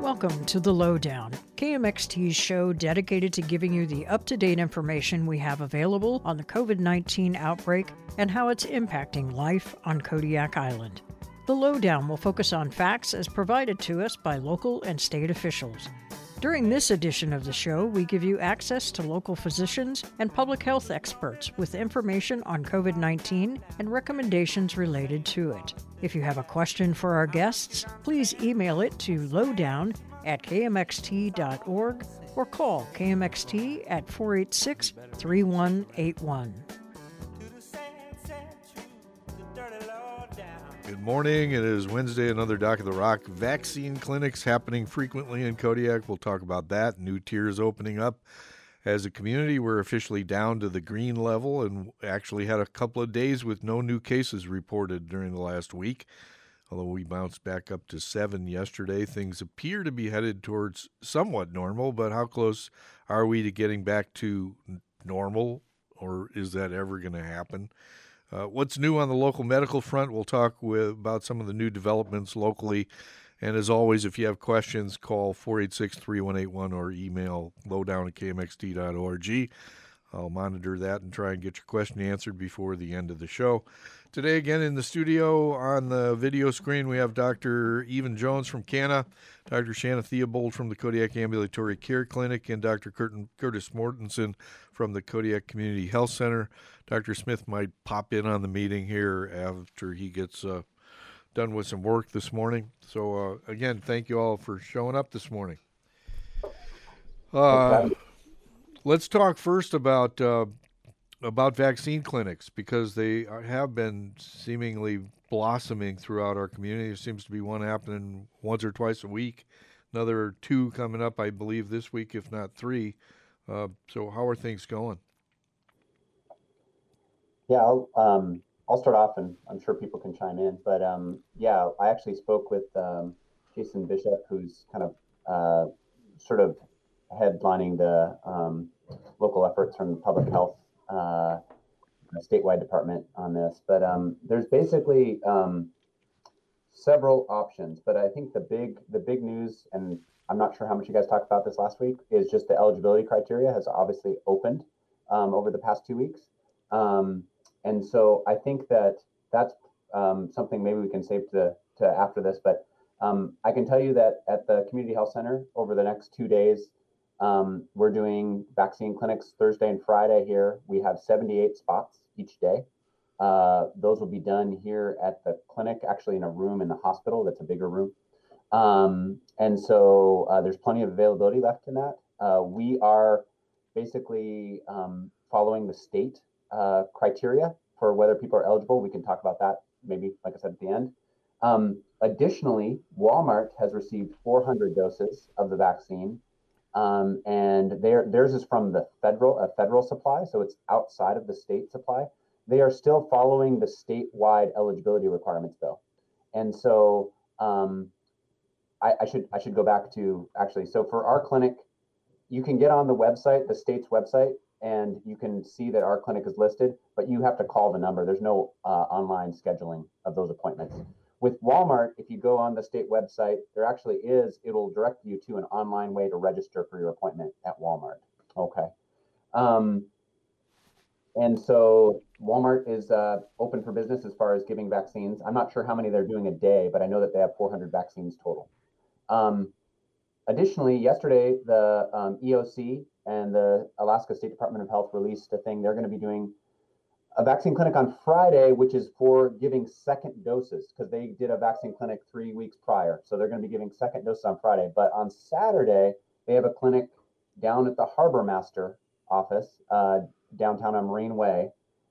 Welcome to The Lowdown, KMXT's show dedicated to giving you the up to date information we have available on the COVID 19 outbreak and how it's impacting life on Kodiak Island. The Lowdown will focus on facts as provided to us by local and state officials. During this edition of the show, we give you access to local physicians and public health experts with information on COVID 19 and recommendations related to it. If you have a question for our guests, please email it to lowdown at kmxt.org or call KMXT at 486 3181. Good morning. It is Wednesday, another Doc of the Rock. Vaccine clinics happening frequently in Kodiak. We'll talk about that. New tiers opening up. As a community, we're officially down to the green level and actually had a couple of days with no new cases reported during the last week. Although we bounced back up to seven yesterday, things appear to be headed towards somewhat normal, but how close are we to getting back to normal, or is that ever going to happen? Uh, what's new on the local medical front? We'll talk with, about some of the new developments locally. And as always, if you have questions, call 486 3181 or email lowdown at. I'll monitor that and try and get your question answered before the end of the show. Today, again in the studio on the video screen, we have Dr. Evan Jones from KANA, Dr. Shana Theobald from the Kodiak Ambulatory Care Clinic, and Dr. Curtin, Curtis Mortenson from the Kodiak Community Health Center. Dr. Smith might pop in on the meeting here after he gets uh, done with some work this morning. So, uh, again, thank you all for showing up this morning. Uh, let's talk first about uh, about vaccine clinics because they have been seemingly blossoming throughout our community. There seems to be one happening once or twice a week. Another two coming up, I believe, this week, if not three. Uh, so, how are things going? Yeah, I'll, um, I'll start off, and I'm sure people can chime in. But um, yeah, I actually spoke with um, Jason Bishop, who's kind of uh, sort of headlining the um, local efforts from the public health uh, statewide department on this. But um, there's basically um, several options. But I think the big the big news, and I'm not sure how much you guys talked about this last week, is just the eligibility criteria has obviously opened um, over the past two weeks. Um, and so I think that that's um, something maybe we can save to, to after this. But um, I can tell you that at the community health center over the next two days, um, we're doing vaccine clinics Thursday and Friday here. We have 78 spots each day. Uh, those will be done here at the clinic, actually in a room in the hospital that's a bigger room. Um, and so uh, there's plenty of availability left in that. Uh, we are basically um, following the state uh, criteria for whether people are eligible. We can talk about that maybe, like I said, at the end. Um, additionally, Walmart has received 400 doses of the vaccine, um, and theirs is from the federal a federal supply, so it's outside of the state supply. They are still following the statewide eligibility requirements, though, and so um, I, I should I should go back to actually. So for our clinic, you can get on the website, the state's website, and you can see that our clinic is listed, but you have to call the number. There's no uh, online scheduling of those appointments. With Walmart, if you go on the state website, there actually is, it'll direct you to an online way to register for your appointment at Walmart. Okay. Um, and so Walmart is uh, open for business as far as giving vaccines. I'm not sure how many they're doing a day, but I know that they have 400 vaccines total. Um, additionally, yesterday, the um, EOC and the Alaska State Department of Health released a thing. They're going to be doing a vaccine clinic on Friday, which is for giving second doses because they did a vaccine clinic three weeks prior. So they're going to be giving second doses on Friday. But on Saturday, they have a clinic down at the Harbor Master office uh, downtown on Marine Way,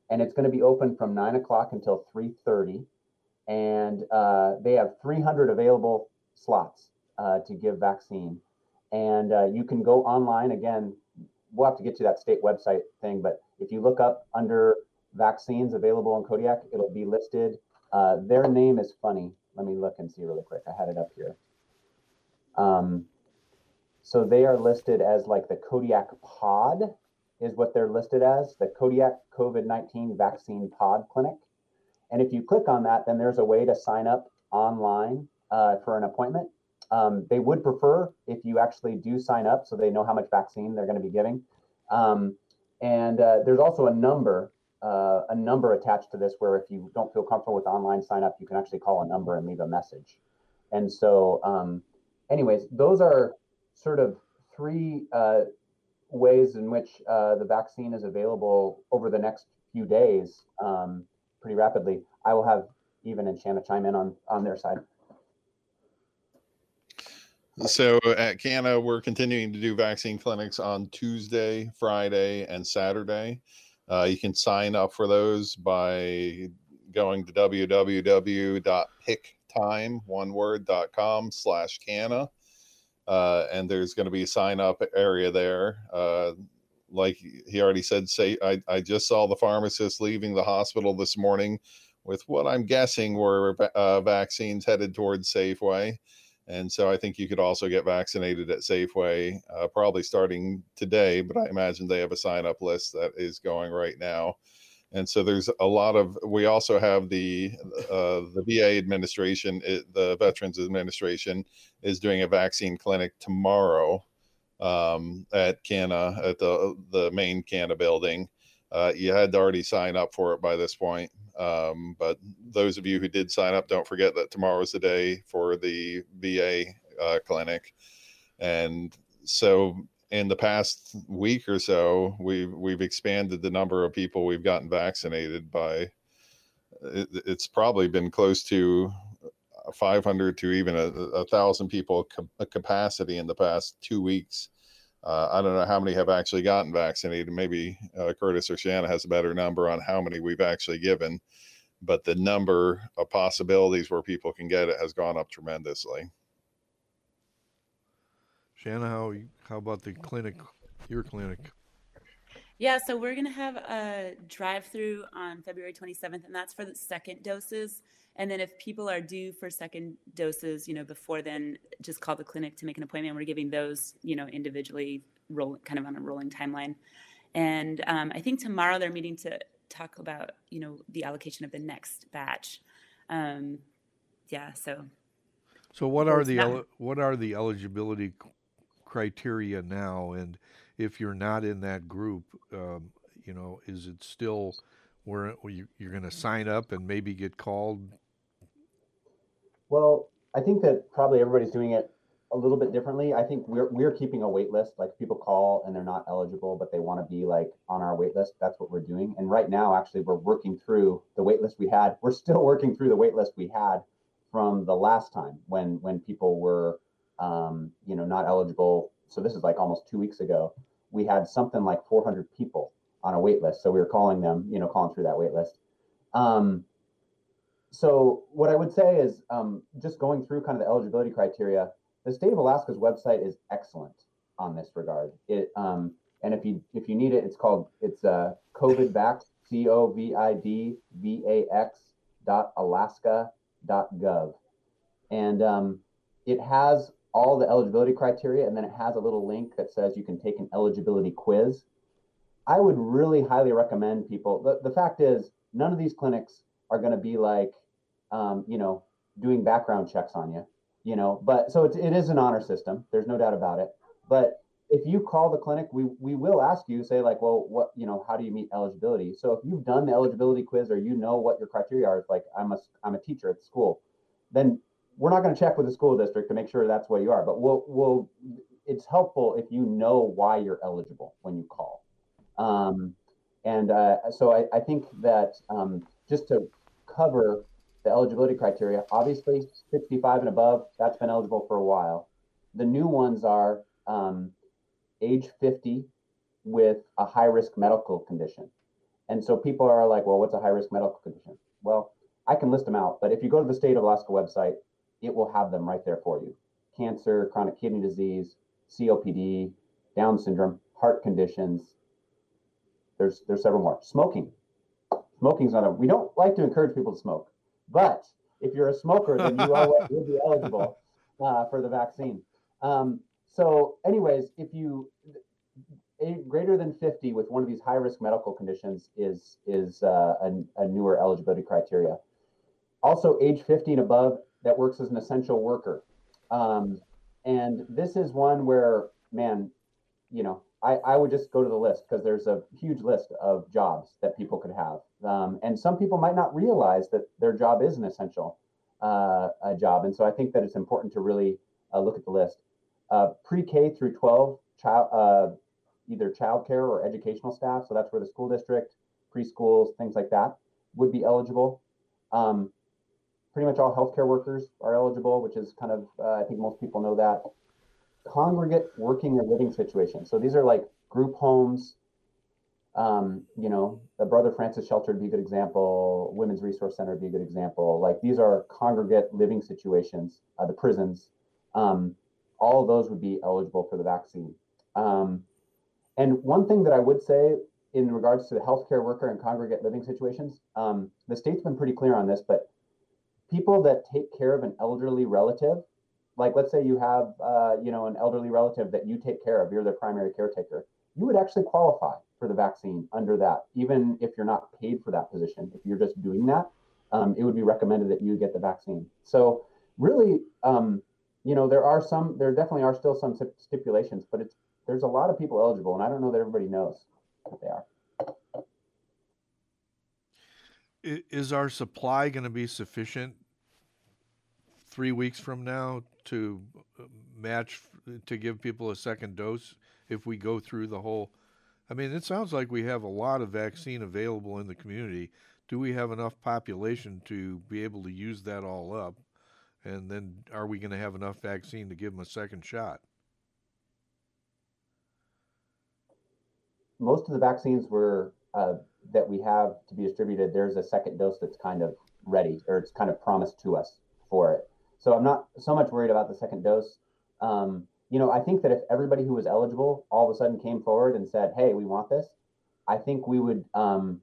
and it's going to be open from nine o'clock until three thirty. And uh, they have 300 available slots uh, to give vaccine. And uh, you can go online again we'll have to get to that state website thing, but if you look up under vaccines available in Kodiak, it'll be listed. Uh, their name is funny. Let me look and see really quick. I had it up here. Um, so they are listed as like the Kodiak Pod is what they're listed as, the Kodiak COVID-19 Vaccine Pod Clinic. And if you click on that, then there's a way to sign up online uh, for an appointment. Um, they would prefer if you actually do sign up so they know how much vaccine they're going to be giving. Um, and uh, there's also a number, uh, a number attached to this where if you don't feel comfortable with online sign up, you can actually call a number and leave a message. And so, um, anyways, those are sort of three uh, ways in which uh, the vaccine is available over the next few days um, pretty rapidly. I will have Evan and Shana chime in on, on their side. So at KANA, we're continuing to do vaccine clinics on Tuesday, Friday, and Saturday. Uh, you can sign up for those by going to www.picktime, slash KANA. Uh, and there's going to be a sign up area there. Uh, like he already said, say I, I just saw the pharmacist leaving the hospital this morning with what I'm guessing were uh, vaccines headed towards Safeway. And so I think you could also get vaccinated at Safeway, uh, probably starting today, but I imagine they have a sign up list that is going right now. And so there's a lot of, we also have the, uh, the VA administration, it, the Veterans Administration is doing a vaccine clinic tomorrow um, at KANA, at the, the main KANA building. Uh, you had to already sign up for it by this point. Um, but those of you who did sign up, don't forget that tomorrow is the day for the VA uh, clinic. And so in the past week or so, we've we've expanded the number of people we've gotten vaccinated by. It, it's probably been close to 500 to even a, a thousand people capacity in the past two weeks. Uh, I don't know how many have actually gotten vaccinated. Maybe uh, Curtis or Shana has a better number on how many we've actually given, but the number of possibilities where people can get it has gone up tremendously. Shana, how how about the clinic, your clinic? Yeah, so we're going to have a drive through on February 27th, and that's for the second doses. And then if people are due for second doses, you know, before then, just call the clinic to make an appointment. We're giving those, you know, individually, roll kind of on a rolling timeline. And um, I think tomorrow they're meeting to talk about, you know, the allocation of the next batch. Um, yeah, so. So what are the el- what are the eligibility criteria now? And if you're not in that group, um, you know, is it still where you're going to sign up and maybe get called well, I think that probably everybody's doing it a little bit differently. I think we're we're keeping a wait list. Like people call and they're not eligible, but they want to be like on our wait list. That's what we're doing. And right now, actually, we're working through the wait list we had. We're still working through the wait list we had from the last time when when people were um, you know not eligible. So this is like almost two weeks ago. We had something like 400 people on a wait list. So we were calling them, you know, calling through that wait list. Um, so what I would say is um, just going through kind of the eligibility criteria. The state of Alaska's website is excellent on this regard. It um, and if you if you need it, it's called it's uh, COVID Vax C O V I D V A X dot Alaska dot gov, and um, it has all the eligibility criteria, and then it has a little link that says you can take an eligibility quiz. I would really highly recommend people. The, the fact is, none of these clinics are going to be like um, you know, doing background checks on you, you know, but so it's, it is an honor system. There's no doubt about it. But if you call the clinic, we, we will ask you, say like, well, what, you know, how do you meet eligibility? So if you've done the eligibility quiz or you know what your criteria are, like, I'm a, I'm a teacher at the school, then we're not going to check with the school district to make sure that's what you are, but we'll, we'll, it's helpful if you know why you're eligible when you call. Um, and uh, so I, I think that um, just to cover the eligibility criteria. Obviously, 65 and above, that's been eligible for a while. The new ones are um, age 50 with a high risk medical condition. And so people are like, well, what's a high risk medical condition? Well, I can list them out, but if you go to the state of Alaska website, it will have them right there for you cancer, chronic kidney disease, COPD, Down syndrome, heart conditions. There's, there's several more. Smoking. Smoking's not a, we don't like to encourage people to smoke. But if you're a smoker, then you will be eligible uh, for the vaccine. Um, so, anyways, if you a, greater than 50 with one of these high risk medical conditions is is uh, a, a, newer eligibility criteria. Also, age 50 and above that works as an essential worker. Um, and this is one where, man, you know, I, I would just go to the list because there's a huge list of jobs that people could have. Um, and some people might not realize that their job is an essential uh, a job. And so I think that it's important to really uh, look at the list. Uh, pre-K through 12, child, uh, either childcare or educational staff. So that's where the school district, preschools, things like that would be eligible. Um, pretty much all healthcare workers are eligible, which is kind of, uh, I think most people know that. Congregate working or living situations. So these are like group homes, um, you know, the Brother Francis Shelter would be a good example. Women's Resource Center would be a good example. Like these are congregate living situations, uh, the prisons. Um, all of those would be eligible for the vaccine. Um, and one thing that I would say in regards to the healthcare worker and congregate living situations, um, the state's been pretty clear on this, but people that take care of an elderly relative, like let's say you have, uh, you know, an elderly relative that you take care of, you're their primary caretaker, you would actually qualify for the vaccine under that, even if you're not paid for that position. If you're just doing that, um, it would be recommended that you get the vaccine. So really, um, you know, there are some, there definitely are still some stipulations, but it's there's a lot of people eligible, and I don't know that everybody knows what they are. Is our supply going to be sufficient three weeks from now to uh, match to give people a second dose if we go through the whole? I mean, it sounds like we have a lot of vaccine available in the community. Do we have enough population to be able to use that all up? And then are we going to have enough vaccine to give them a second shot? most of the vaccines were uh, that we have to be distributed. There's a second dose that's kind of ready, or it's kind of promised to us for it. So I'm not so much worried about the second dose. Um, you know, I think that if everybody who was eligible all of a sudden came forward and said, "Hey, we want this," I think we would um,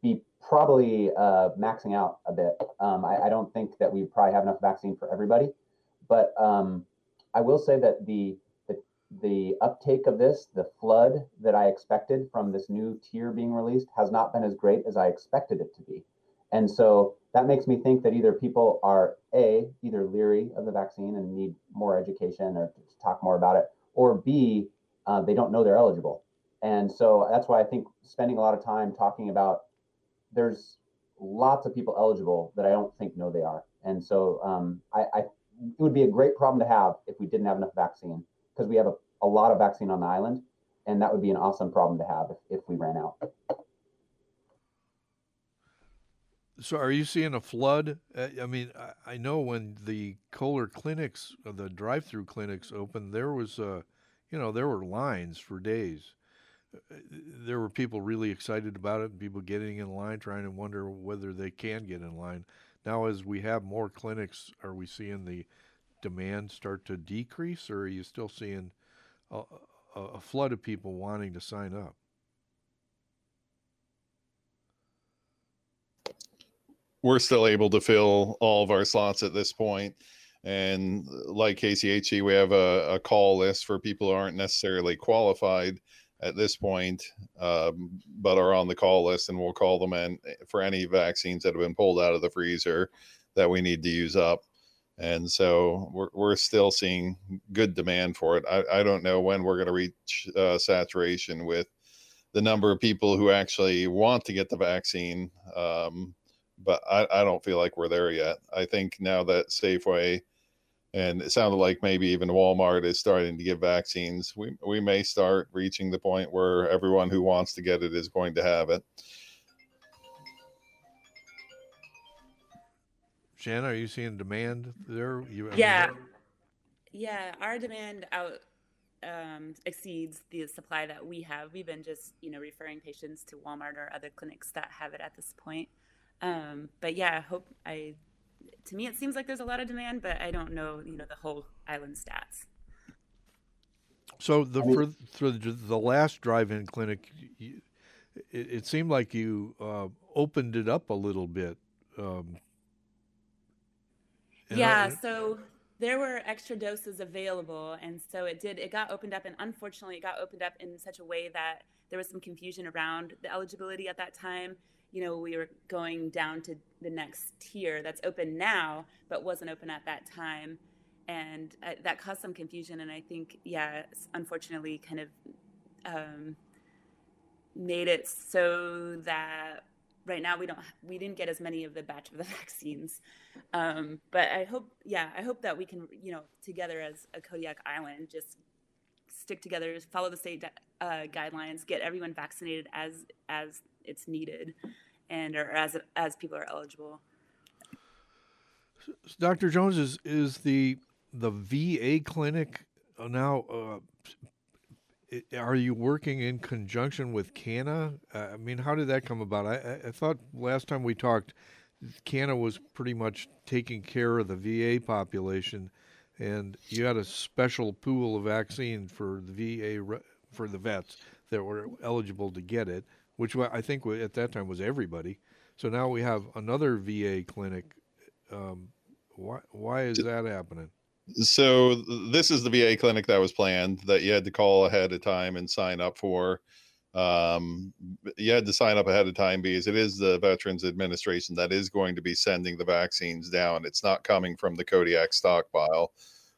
be probably uh, maxing out a bit. Um, I, I, don't think that we probably have enough vaccine for everybody, but um, I will say that the the uptake of this, the flood that I expected from this new tier being released, has not been as great as I expected it to be. And so that makes me think that either people are A, either leery of the vaccine and need more education or to talk more about it, or B, uh, they don't know they're eligible. And so that's why I think spending a lot of time talking about there's lots of people eligible that I don't think know they are. And so um, I, I, it would be a great problem to have if we didn't have enough vaccine because we have a, a lot of vaccine on the island, and that would be an awesome problem to have if, if we ran out. So, are you seeing a flood? Uh, I mean, I know when the Kohler clinics, uh, the drive-through clinics opened, there was, uh, you know, there were lines for days. There were people really excited about it, and people getting in line, trying to wonder whether they can get in line. Now, as we have more clinics, are we seeing the demand start to decrease, or are you still seeing a, a, a flood of people wanting to sign up? We're still able to fill all of our slots at this point. And like KCHC, we have a, a call list for people who aren't necessarily qualified at this point, um, but are on the call list, and we'll call them in for any vaccines that have been pulled out of the freezer that we need to use up and so we're, we're still seeing good demand for it. I, I don't know when we're going to reach uh, saturation with the number of people who actually want to get the vaccine, um, but I, I don't feel like we're there yet. I think now that Safeway and it sounded like maybe even Walmart is starting to give vaccines, we, we may start reaching the point where everyone who wants to get it is going to have it. Shana, are you seeing demand there? You, yeah, mean, yeah. Our demand out um, exceeds the supply that we have. We've been just you know referring patients to Walmart or other clinics that have it at this point. Um, but yeah, I hope I. To me, it seems like there's a lot of demand, but I don't know you know the whole island stats. So the for, for the last drive-in clinic, you, it, it, seemed like you uh, opened it up a little bit. Um, yeah. So there were extra doses available and so it did it got opened up and unfortunately it got opened up in such a way that there was some confusion around the eligibility at that time you know we were going down to the next tier that's open now but wasn't open at that time. And uh, that caused some confusion and i think yeah unfortunately kind of um, made it so that right now we don't we didn't get as many of the batch of the vaccines. Um, but i hope yeah i hope that we can you know together as a kodiak island just stick together follow the state uh, guidelines get everyone vaccinated as as it's needed and or as as people are eligible dr jones is is the the va clinic now uh, are you working in conjunction with KANA? Uh, I mean, how did that come about? I, I thought last time we talked, KANA was pretty much taking care of the VA population, and you had a special pool of vaccine for the VA for the vets that were eligible to get it, which I think at that time was everybody. So now we have another VA clinic. Um, why why is that happening? so this is the VA clinic that was planned that you had to call ahead of time and sign up for. Um, you had to sign up ahead of time because it is the Veterans Administration that is going to be sending the vaccines down. It's not coming from the Kodiak stockpile.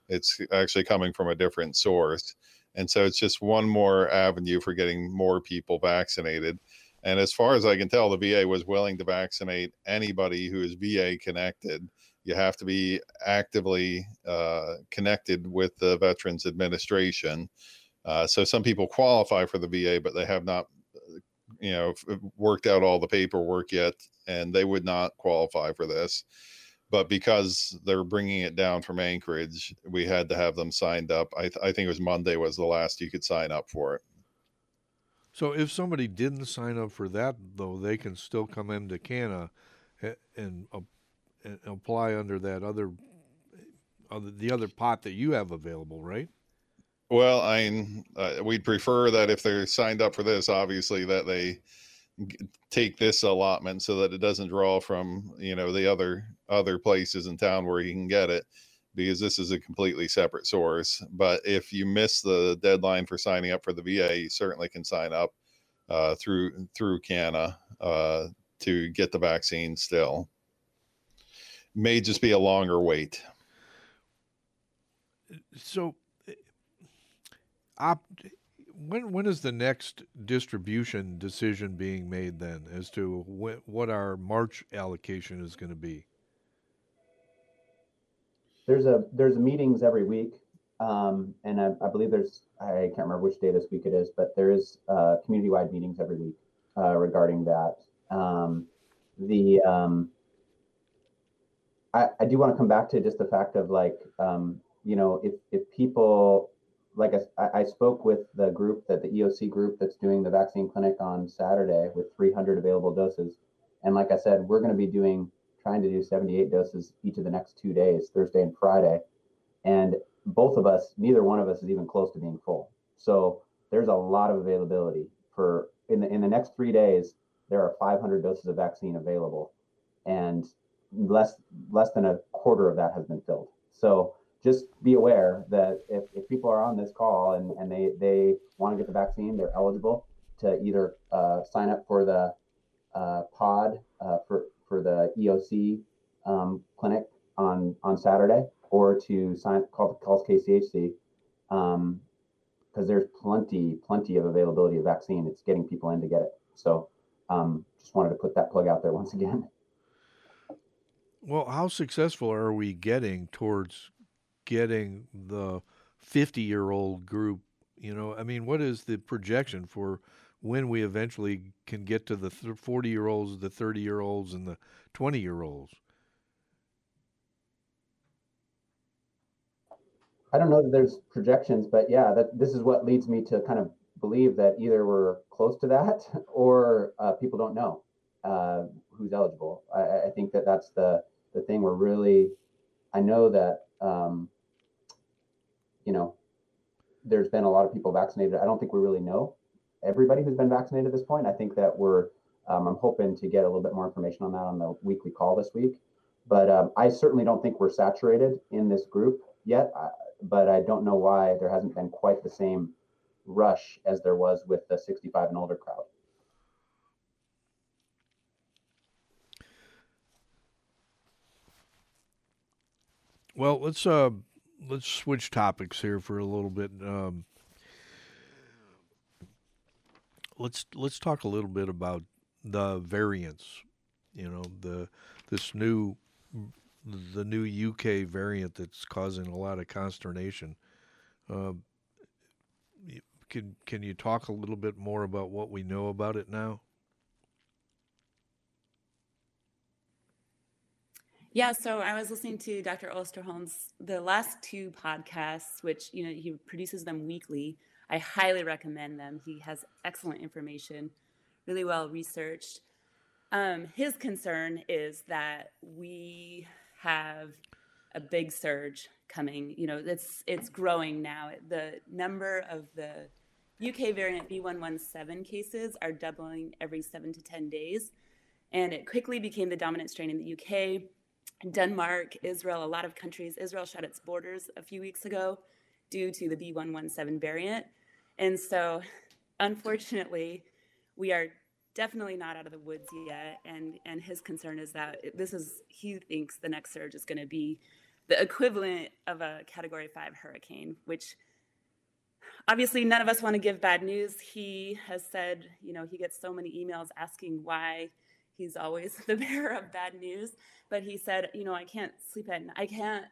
It's actually coming from a different source. And so it's just one more avenue for getting more people vaccinated. And as far as I can tell, the VA was willing to vaccinate anybody who is VA connected you have to be actively uh, connected with the Veterans Administration. Uh, so some people qualify for the VA, but they have not, you know, worked out all the paperwork yet, and they would not qualify for this. But because they're bringing it down from Anchorage, we had to have them signed up. I, th- I think it was Monday was the last you could sign up for it. So if somebody didn't sign up for that, though, they can still come into KANA and apply under that other, other the other pot that you have available, right? Well, I uh, we'd prefer that if they're signed up for this, obviously that they take this allotment so that it doesn't draw from you know the other other places in town where you can get it because this is a completely separate source. But if you miss the deadline for signing up for the VA, you certainly can sign up uh, through through KANA uh, to get the vaccine still may just be a longer wait. So, op, when when is the next distribution decision being made then as to wh- what our March allocation is going to be? There's a there's meetings every week, um, and I, I, believe there's I can't remember which day this week it is, but there is uh, community wide meetings every week uh, regarding that. Um, the um, I, I do want to come back to just the fact of like, um, you know, if, if people, like I, I spoke with the group that the EOC group that's doing the vaccine clinic on Saturday with 300 available doses. And like I said, we're going to be doing, trying to do 78 doses each of the next two days, Thursday and Friday. And both of us, neither one of us is even close to being full. So there's a lot of availability for in the in the next three days. There are 500 doses of vaccine available, and less less than a quarter of that has been filled. So just be aware that if, if people are on this call and, and they, they want to get the vaccine, they're eligible to either uh, sign up for the uh, pod uh, for, for the EOC um, clinic on, on Saturday or to sign call calls KCHC because um, there's plenty plenty of availability of vaccine. It's getting people in to get it. So um, just wanted to put that plug out there once again. Well, how successful are we getting towards getting the 50 year old group? You know, I mean, what is the projection for when we eventually can get to the 40 year olds, the 30 year olds, and the 20 year olds? I don't know that there's projections, but yeah, that this is what leads me to kind of believe that either we're close to that or uh, people don't know uh, who's eligible. I, I, think that that's the the thing we're really. I know that um, you know there's been a lot of people vaccinated. I don't think we really know everybody who's been vaccinated at this point. I think that we're. Um, I'm hoping to get a little bit more information on that on the weekly call this week. But um, I certainly don't think we're saturated in this group. yet, uh, but I don't know why there hasn't been quite the same rush as there was with the 65 and older crowd. Well, let's uh, let's switch topics here for a little bit. Um, let's let's talk a little bit about the variants. You know, the this new the new UK variant that's causing a lot of consternation. Uh, can can you talk a little bit more about what we know about it now? Yeah, so I was listening to Dr. Osterholm's the last two podcasts, which you know he produces them weekly. I highly recommend them. He has excellent information, really well researched. Um, his concern is that we have a big surge coming. You know, it's it's growing now. The number of the UK variant B117 cases are doubling every seven to ten days, and it quickly became the dominant strain in the UK Denmark, Israel, a lot of countries. Israel shut its borders a few weeks ago due to the B117 variant. And so, unfortunately, we are definitely not out of the woods yet. And, and his concern is that this is, he thinks the next surge is going to be the equivalent of a category five hurricane, which obviously none of us want to give bad news. He has said, you know, he gets so many emails asking why he's always the bearer of bad news. But he said, you know, I can't sleep at night. I can't.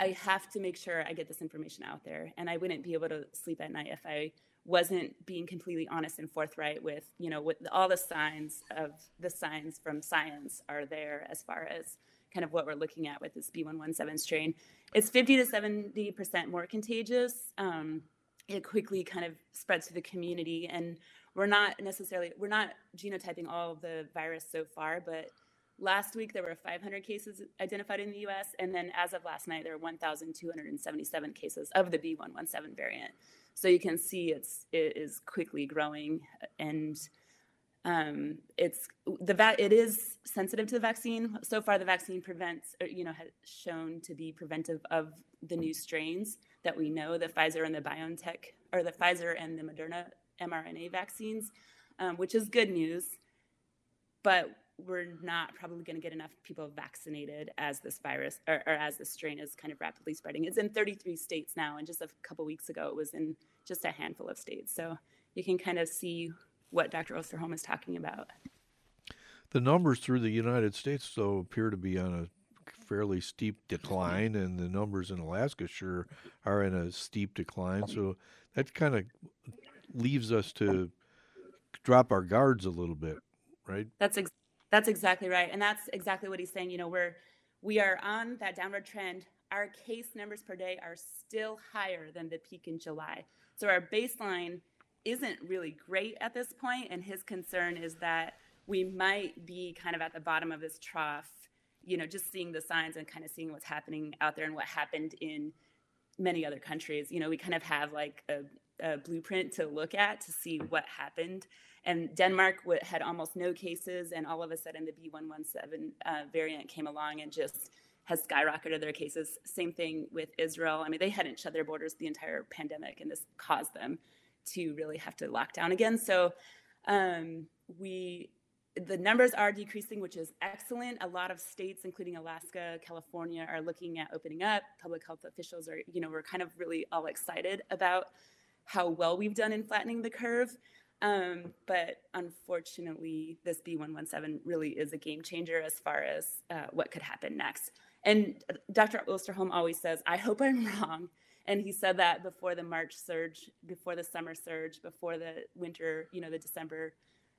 I have to make sure I get this information out there, and I wouldn't be able to sleep at night if I wasn't being completely honest and forthright with, you know, with all the signs of the signs from science are there as far as kind of what we're looking at with this B117 strain. It's 50 to 70 percent more contagious. Um, it quickly kind of spreads to the community, and we're not necessarily we're not genotyping all of the virus so far, but last week there were 500 cases identified in the U.S., and then as of last night there were 1,277 cases of the B117 variant. So you can see it's it is quickly growing, and um, it's the va- it is sensitive to the vaccine. So far, the vaccine prevents, or, you know, has shown to be preventive of the new strains that we know. The Pfizer and the BioNTech, or the Pfizer and the Moderna mRNA vaccines, um, which is good news. But we're not probably going to get enough people vaccinated as this virus or, or, as this strain is kind of rapidly spreading. It's in 33 states now, and just a couple weeks ago, it was in just a handful of states. So you can kind of see what Dr. Osterholm is talking about. The numbers through the United States, though, appear to be on a fairly steep decline, and the numbers in Alaska sure are in a steep decline. So that kind of leaves us to drop our guards a little bit, right? That's ex- that's exactly right, and that's exactly what he's saying. You know, we're we are on that downward trend. Our case numbers per day are still higher than the peak in July. So our baseline isn't really great at this point. point, and his concern is that we might be kind of at the bottom of this trough. You know, just seeing the signs and kind of seeing what's happening out there and what happened in many other countries. You know, we kind of have like a, blueprint to look at to see what happened. And Denmark w- had almost no cases, and all of a sudden the B117 uh, variant came along and just has skyrocketed their cases. Same thing with Israel. I mean, they hadn't shut their borders the entire pandemic, and this caused them to really have to lock down again. So um, we the numbers are decreasing, which is excellent. A lot of states, including Alaska, California, are looking at opening up. Public health officials are, you know, we're kind of really all excited about how well we've done in flattening the curve. Um, but unfortunately, this B117 really is a game changer as far as uh, what could happen next. And Dr. Osterholm always says, I hope I'm wrong. And he said that before the March surge, before the summer surge, before the winter, you know, the December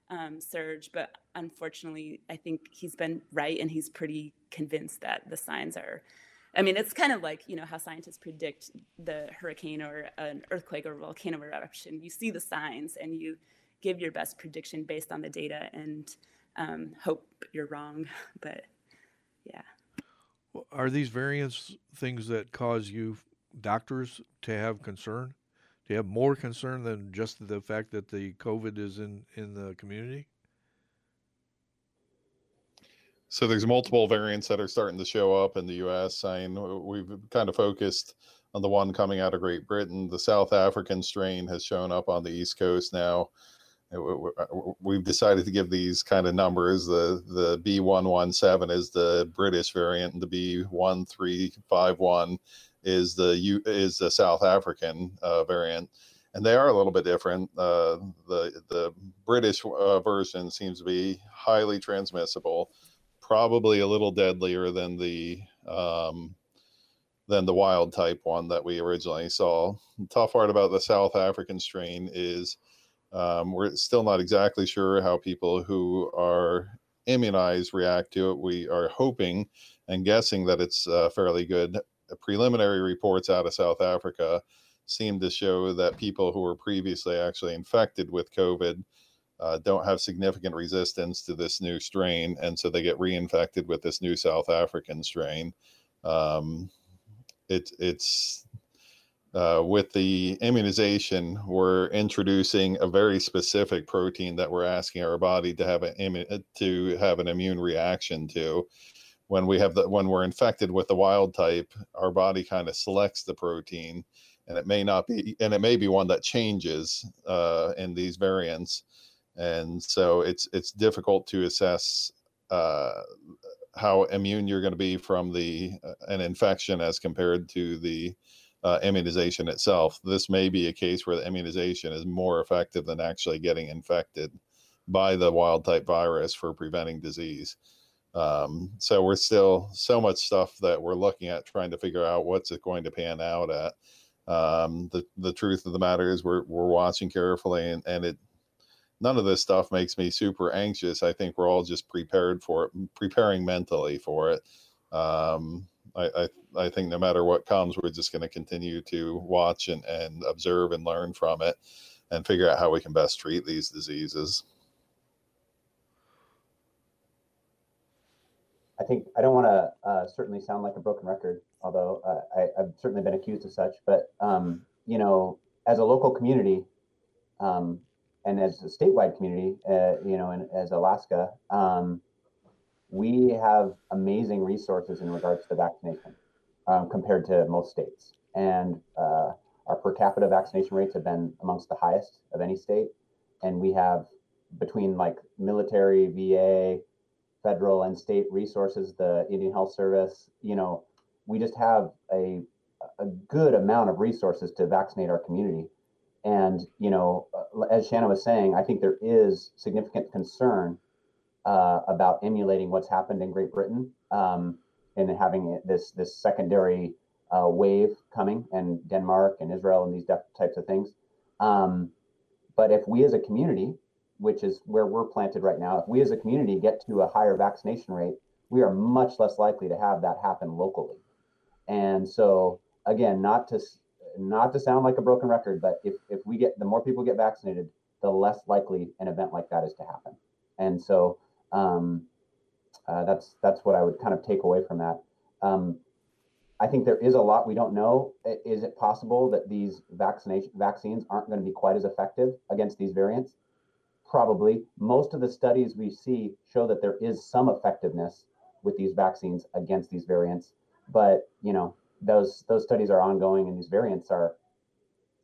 um, surge. But unfortunately, I think he's been right and he's pretty convinced that the signs are I mean, it's kind of like, you know, how scientists predict the hurricane or an earthquake or volcano eruption. You see the signs and you give your best prediction based on the data and um, hope you're wrong. But yeah. Are these variants things that cause you doctors to have concern? Do you have more concern than just the fact that the COVID is in, in the community? So there's multiple variants that are starting to show up in the U.S. I mean, we've kind of focused on the one coming out of Great Britain. The South African strain has shown up on the East Coast now. We've decided to give these kind of numbers. The the B117 is the British variant, and the B1351 is the U, is the South African uh, variant, and they are a little bit different. Uh, the the British uh, version seems to be highly transmissible probably a little deadlier than the um, than the wild type one that we originally saw. The tough part about the South African strain is um, we're still not exactly sure how people who are immunized react to it. We are hoping and guessing that it's uh, fairly good. Preliminary reports out of South Africa seem to show that people who were previously actually infected with COVID uh, don't have significant resistance to this new strain, and so they get reinfected with this new South African strain. Um, it, it's uh, with the immunization, we're introducing a very specific protein that we're asking our body to have an to have an immune reaction to. When we have the when we're infected with the wild type, our body kind of selects the protein, and it may not be, and it may be one that changes uh, in these variants and so it's it's difficult to assess uh, how immune you're going to be from the uh, an infection as compared to the uh, immunization itself. This may be a case where the immunization is more effective than actually getting infected by the wild type virus for preventing disease. Um, so we're still so much stuff that we're looking at trying to figure out what's it going to pan out at. Um, the the truth of the matter is we're we're watching carefully and, and it none of this stuff makes me super anxious. I think we're all just prepared for it, preparing mentally for it. Um, I, I, I think no matter what comes, we're just going to continue to watch and, and observe and learn from it and figure out how we can best treat these diseases. I think I don't want to uh, certainly sound like a broken record, although uh, I, have certainly been accused of such. But um, you know, as a local community, um, and as a statewide community, uh, you know, and as Alaska, um, we have amazing resources in regards to vaccination um, compared to most states. And uh, our per capita vaccination rates have been amongst the highest of any state. And we have between like military, VA, federal, and state resources, the Indian Health Service, you know, we just have a, a good amount of resources to vaccinate our community. And, you know, uh, as Shana was saying, I think there is significant concern uh, about emulating what's happened in Great Britain um, and having this, this secondary uh, wave coming and Denmark and Israel and these types of things. Um, but if we as a community, which is where we're planted right now, if we as a community get to a higher vaccination rate, we are much less likely to have that happen locally. And so, again, not to not to sound like a broken record, but if, if we get the more people get vaccinated, the less likely an event like that is to happen. And so um, uh, that's that's what I would kind of take away from that. Um, I think there is a lot we don't know. Is it possible that these vaccination vaccines aren't going to be quite as effective against these variants? Probably. Most of the studies we see show that there is some effectiveness with these vaccines against these variants, but you know those those studies are ongoing and these variants are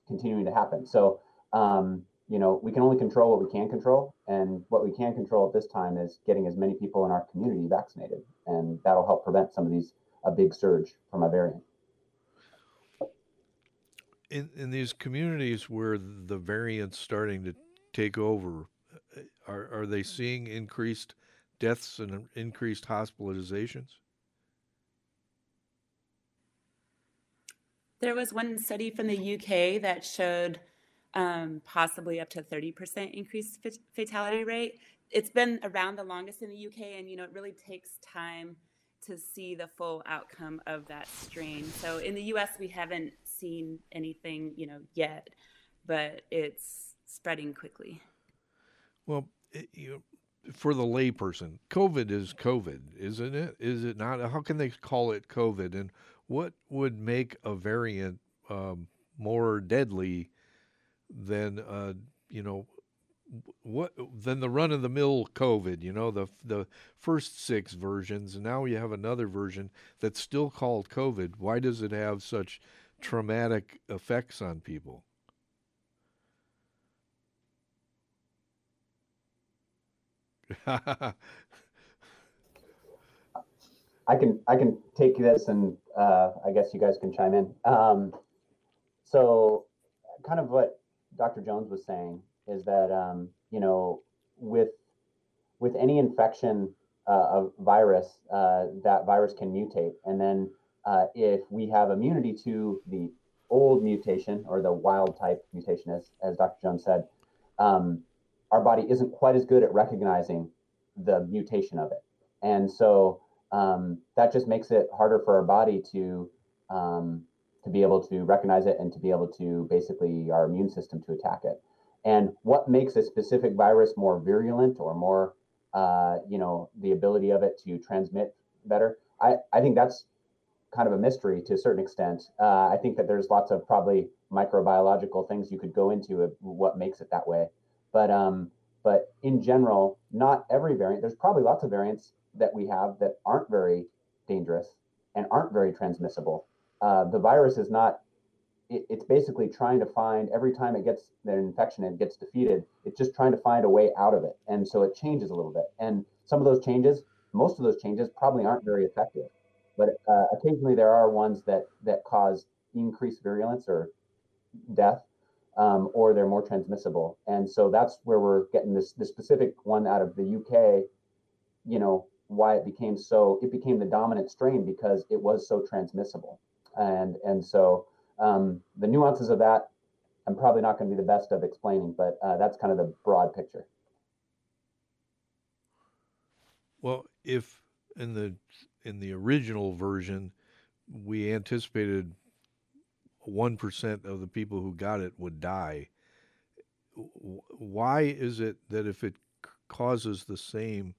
continuing to happen. So um, you know we can only control what we can control, and what we can control at this time is getting as many people in our community vaccinated, and that'll help prevent some of these a big surge from a variant. In in these communities where the variant's starting to take over, are are they seeing increased deaths and increased hospitalizations? There was one study from the UK that showed um, possibly up to 30% increased fatality rate. It's been around the longest in the UK, and you know it really takes time to see the full outcome of that strain. So in the US, we haven't seen anything, you know, yet, but it's spreading quickly. Well, it, you for the layperson, COVID is COVID, isn't it? Is it not? How can they call it COVID? And what would make a variant um, more deadly than uh, you know what than the run of the mill COVID, you know, the the first six versions, and now we have another version that's still called COVID. Why does it have such traumatic effects on people? I can I can take this, and uh, I guess you guys can chime in. Um, so, kind of what Dr. Jones was saying is that um, you know with with any infection uh, of virus, uh, that virus can mutate, and then uh, if we have immunity to the old mutation or the wild type mutation, as as Dr. Jones said, um, our body isn't quite as good at recognizing the mutation of it, and so um, that just makes it harder for our body to um, to be able to recognize it and to be able to basically our immune system to attack it. And what makes a specific virus more virulent or more, uh, you know, the ability of it to transmit better? I, I think that's kind of a mystery to a certain extent. Uh, I think that there's lots of probably microbiological things you could go into what makes it that way. But um, but in general, not every variant. There's probably lots of variants that we have that aren't very dangerous and aren't very transmissible. Uh, the virus is not. It, it's basically trying to find every time it gets an infection and gets defeated. It's just trying to find a way out of it, and so it changes a little bit. And some of those changes, most of those changes, probably aren't very effective. But uh, occasionally there are ones that that cause increased virulence or death, um, or they're more transmissible. And so that's where we're getting this this specific one out of the UK. You know, why it became so it became the dominant strain because it was so transmissible. And and so um, the nuances of that i'm probably not going to be the best of explaining but uh, that's kind of the broad picture. Well if in the in the original version we anticipated 1% of the people who got it would die why is it that if it causes the same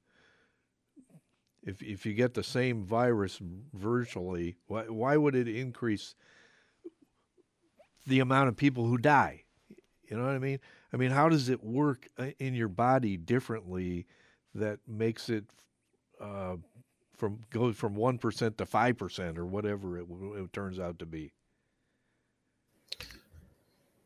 if if you get the same virus virtually, why why would it increase the amount of people who die? You know what I mean? I mean, how does it work uh, in your body differently that makes it uh, from goes from one percent to five percent or whatever it, it turns out to be?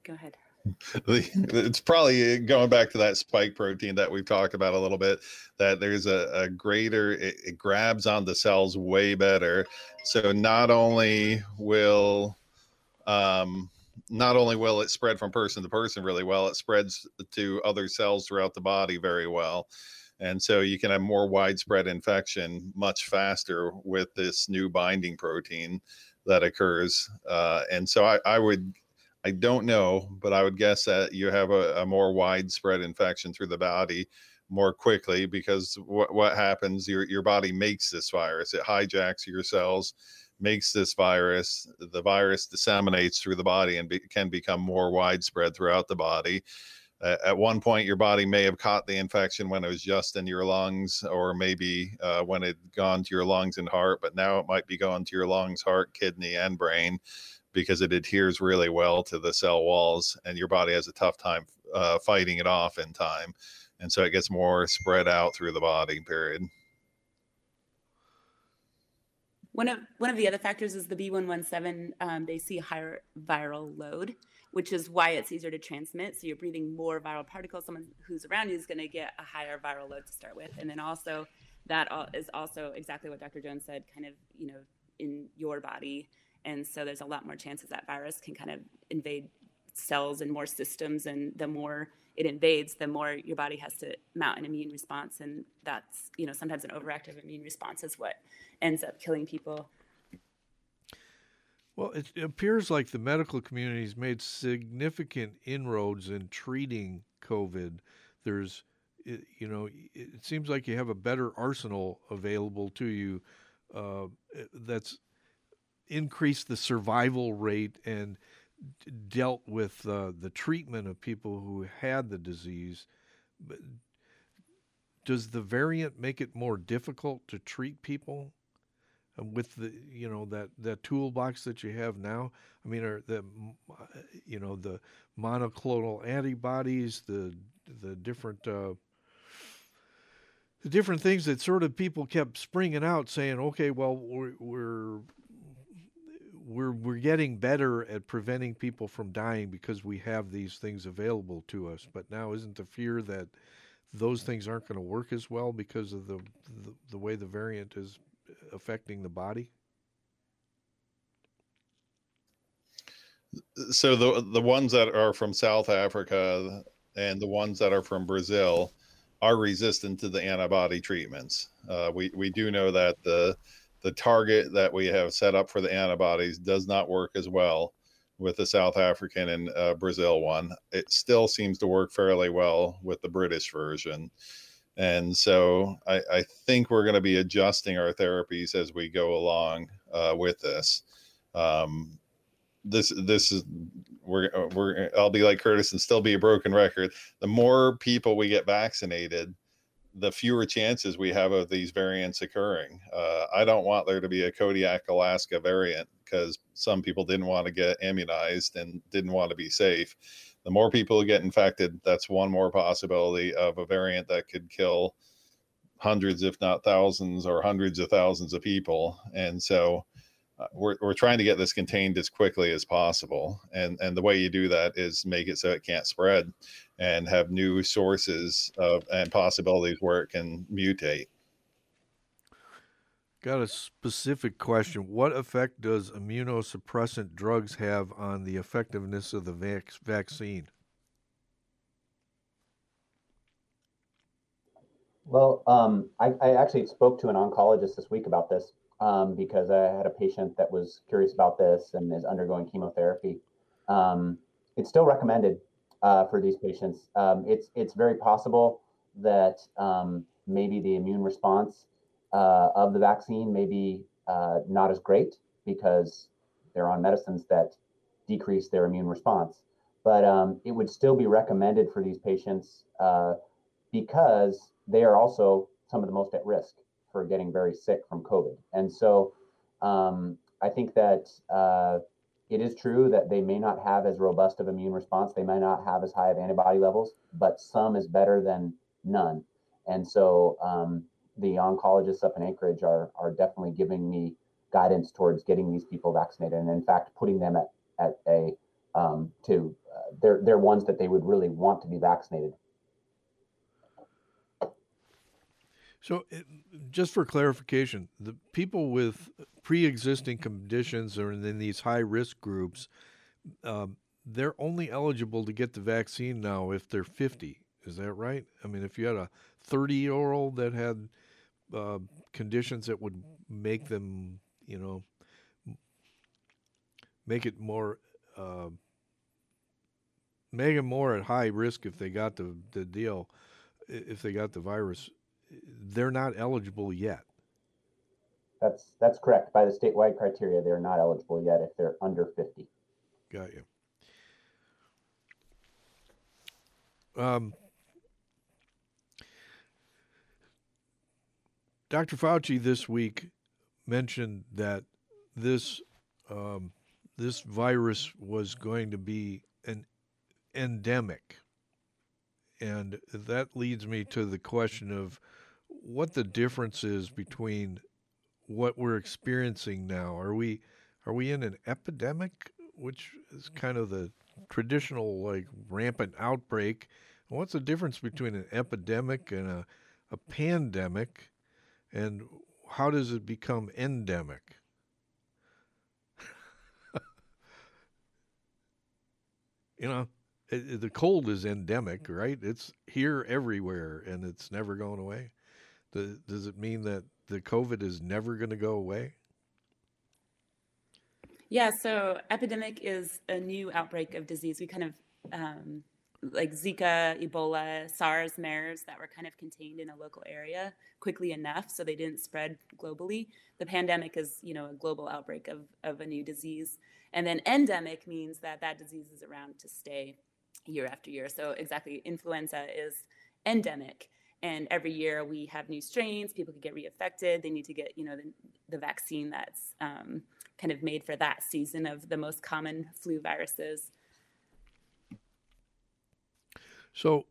Go ahead it's probably going back to that spike protein that we've talked about a little bit that there's a, a greater it, it, grabs on the cells way better. So not only will um, not only will it spread from person to person really well it spreads to other cells throughout the body very well. And so you can have more widespread infection much faster with this new binding protein that occurs uh, and so I, I would I don't know, but I would guess that you have a, a more widespread infection through the body more quickly because what what happens your your body makes this virus. It hijacks your cells makes this virus. The virus disseminates through the body and be, can become more widespread throughout the body. Uh, at one point your body may have caught the infection when it was just in your lungs or maybe uh, when it had gone to your lungs and heart but now it might be going to your lungs heart kidney and brain because it adheres really well to the cell walls and your body has a tough time uh, fighting it off in time and so it gets more spread out through the body period. One of one of the other factors is the b117 um, they see higher viral load which is why it's easier to transmit so you're breathing more viral particles someone who's around you is going to get a higher viral load to start with and then also that is also exactly what dr jones said kind of you know in your body and so there's a lot more chances that virus can kind of invade cells and more systems. And the more it invades, the more your body has to mount an immune response. And that's, you know, sometimes an overactive immune response is what ends up killing people. Well, it appears like the medical community has made significant inroads in treating COVID. There's, you know, it seems like you have a better arsenal available to you uh, that's increased the survival rate and dealt with uh, the treatment of people who had the disease. But does the variant make it more difficult to treat people? with the you know that that toolbox that you have now i mean are the you know the monoclonal antibodies the the different uh, the different things that sort of people kept springing out saying okay well we're, we're we're we're getting better at preventing people from dying because we have these things available to us but now isn't the fear that those things aren't going to work as well because of the, the, the way the variant is affecting the body? So the the ones that are from South Africa and the ones that are from Brazil are resistant to the antibody treatments. Uh, we we do know that the the target that we have set up for the antibodies does not work as well with the South African and uh, Brazil one. It still seems to work fairly well with the British version. And so I, I think we're going to be adjusting our therapies as we go along uh, with this. Um, this this is we're we're I'll be like Curtis and still be a broken record. The more people we get vaccinated, the fewer chances we have of these variants occurring. Uh, I don't want there to be a Kodiak Alaska variant because some people didn't want to get immunized and didn't want to be safe the more people get infected, that's one more possibility of a variant that could kill hundreds, if not thousands, or hundreds of thousands of people. And so uh, we're, we're trying to get this contained as quickly as possible. And, and the way you do that is make it so it can't spread and have new sources of and possibilities where it can mutate. Got a specific question. What effect does immunosuppressant drugs have on the effectiveness of the vac- vaccine? Well, um, I, I, actually spoke to an oncologist this week about this um, because I had a patient that was curious about this and is undergoing chemotherapy. Um, it's still recommended uh, for these patients. Um, it's it's very possible that um, maybe the immune response uh, of the vaccine may be uh, not as great because they're on medicines that decrease their immune response. But um, it would still be recommended for these patients uh, because they are also some of the most at risk for getting very sick from COVID. And so um, I think that uh, it is true that they may not have as robust of immune response. They may not have as high of antibody levels, but some is better than none. And so um, the oncologists up in Anchorage are are definitely giving me guidance towards getting these people vaccinated, and in fact, putting them at at a um, to uh, they're they're ones that they would really want to be vaccinated. So, just for clarification, the people with pre-existing conditions or in these high-risk groups, um, they're only eligible to get the vaccine now if they're 50. Is that right? I mean, if you had a 30-year-old that had uh, conditions that would make them, you know, make it more, uh, make them more at high risk if they got the, the deal, if they got the virus. They're not eligible yet. That's that's correct. By the statewide criteria, they're not eligible yet if they're under 50. Got you. Um, Dr. Fauci this week mentioned that this um, this virus was going to be an endemic, and that leads me to the question of what the difference is between what we're experiencing now. Are we are we in an epidemic, which is kind of the traditional like rampant outbreak? what's the difference between an epidemic and a, a pandemic? And how does it become endemic? you know, it, the cold is endemic, right? It's here everywhere and it's never going away. Does, it mean that the COVID is never going to go away? Yeah, so epidemic is a new outbreak of disease. We kind of um, like Zika, Ebola, SARS, MERS that were kind of contained in a local area quickly enough so they didn't spread globally. The pandemic is, you know, a global outbreak of, of a new disease. And then endemic means that that disease is around to stay year after year. So exactly, influenza is endemic. And every year we have new strains. People could get reinfected. They need to get, you know, the, the vaccine that's um, kind of made for that season of the most common flu viruses. So,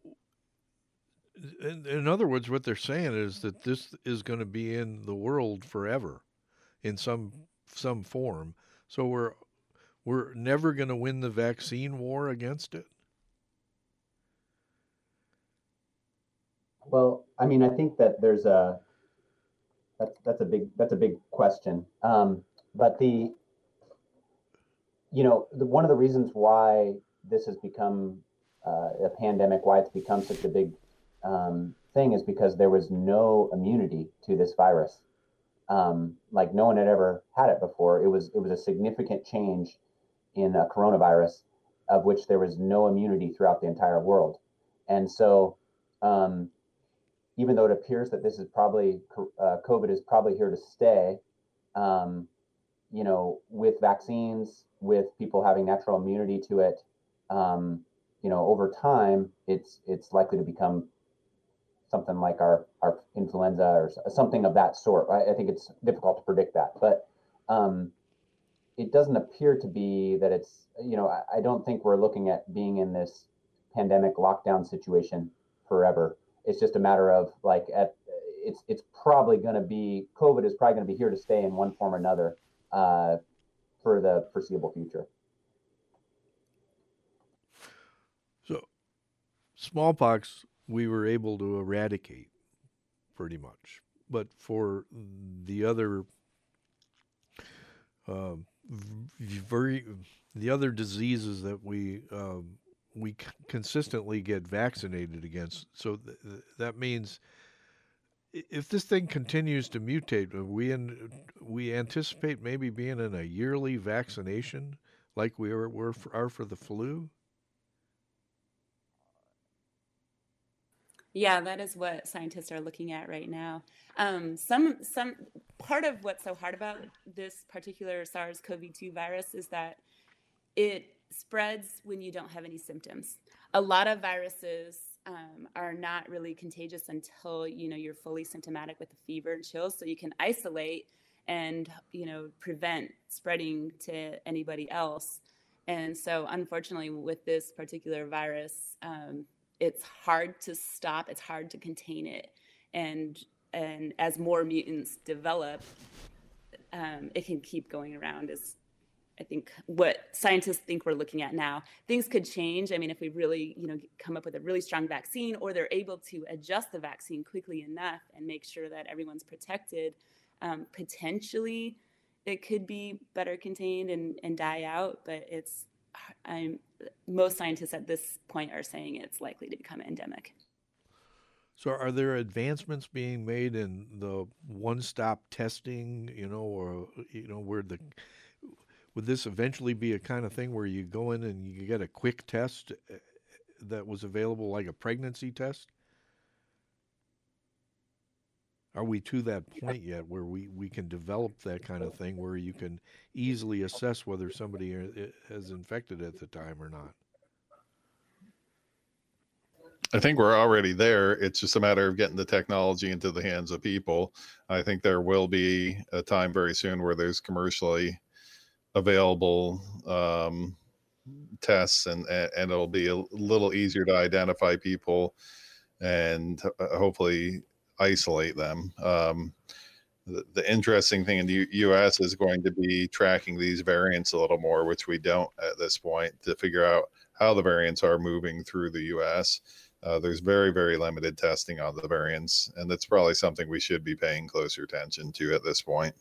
in, in other words, what they're saying is that this is going to be in the world forever, in some some form. So we're we're never going to win the vaccine war against it. Well, I mean, I think that there's a that's that's a big that's a big question. Um, but the you know the, one of the reasons why this has become uh, a pandemic, why it's become such a big um, thing, is because there was no immunity to this virus. Um, like no one had ever had it before. It was it was a significant change in a coronavirus of which there was no immunity throughout the entire world, and so um, even though it appears that this is probably uh, COVID is probably here to stay, um, you know, with vaccines, with people having natural immunity to it, um, you know, over time, it's it's likely to become something like our our influenza or something of that sort. I, I think it's difficult to predict that, but um, it doesn't appear to be that it's you know I, I don't think we're looking at being in this pandemic lockdown situation forever it's just a matter of like at it's it's probably going to be COVID is probably going to be here to stay in one form or another uh, for the foreseeable future. So, smallpox we were able to eradicate pretty much, but for the other um, very the other diseases that we um, we consistently get vaccinated against. So th- that means if this thing continues to mutate, uh, we in, we anticipate maybe being in a yearly vaccination like we are, we're for, are for the flu. Yeah, that is what scientists are looking at right now. Um, some some part of what's so hard about this particular SARS-CoV-2 virus is that it spreads when you don't have any symptoms. A lot of viruses um, are not really contagious until you know you're fully symptomatic with the fever and chills, so you can isolate and you know prevent spreading to anybody else. And so, unfortunately, with this particular virus, um, it's hard to stop. It's hard to contain it, and and as more mutants develop, um, it can keep going around as I think what scientists think we're looking at now. Things could change. I mean, if we really, you know, come up with a really strong vaccine, or they're able to adjust the vaccine quickly enough and make sure that everyone's protected, um, potentially it could be better contained and, and die out. But it's, I'm, most scientists at this point are saying it's likely to become endemic. So, are there advancements being made in the one-stop testing? You know, or you know, where the would this eventually be a kind of thing where you go in and you get a quick test uh, that was available like a pregnancy test? Are we to that point yet where we, we can develop that kind of thing where you can easily assess whether somebody uh, has infected at the time or not? I think we're already there. It's just a matter of getting the technology into the hands of people. I think there will be a time very soon where there's commercially available um, tests and and it'll be a little easier to identify people and uh, hopefully isolate them. Um, the, the, interesting thing in the U- us is going to be tracking these variants a little more which we don't at this point to figure out how the variants are moving through the us uh, there's very very limited testing on the variants and that's probably something we should be paying closer attention to at this point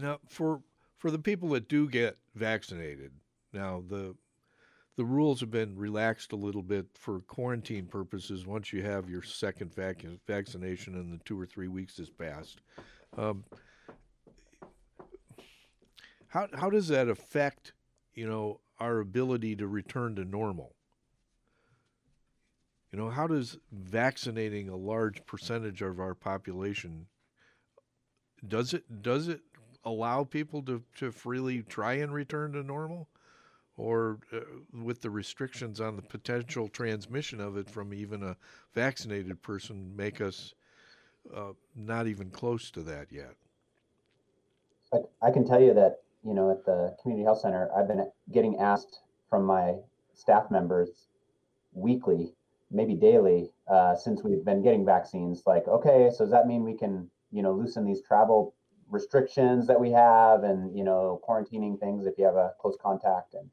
Now, for for the people that do get vaccinated, now the the rules have been relaxed a little bit for quarantine purposes once you have your second vac- vaccination and the two or three weeks has passed. Um, how how does that affect you know our ability to return to normal? You know, how does vaccinating a large percentage of our population does it does it allow people to, to freely try and return to normal? or uh, with the restrictions on the potential transmission of it from even a vaccinated person, make us uh, not even close to that yet. I, I can tell you that you know at the community health center, I've been getting asked from my staff members weekly, maybe daily, uh, since we've been getting vaccines. Like, okay, so does that mean we can you know loosen these travel restrictions that we have, and you know quarantining things if you have a close contact and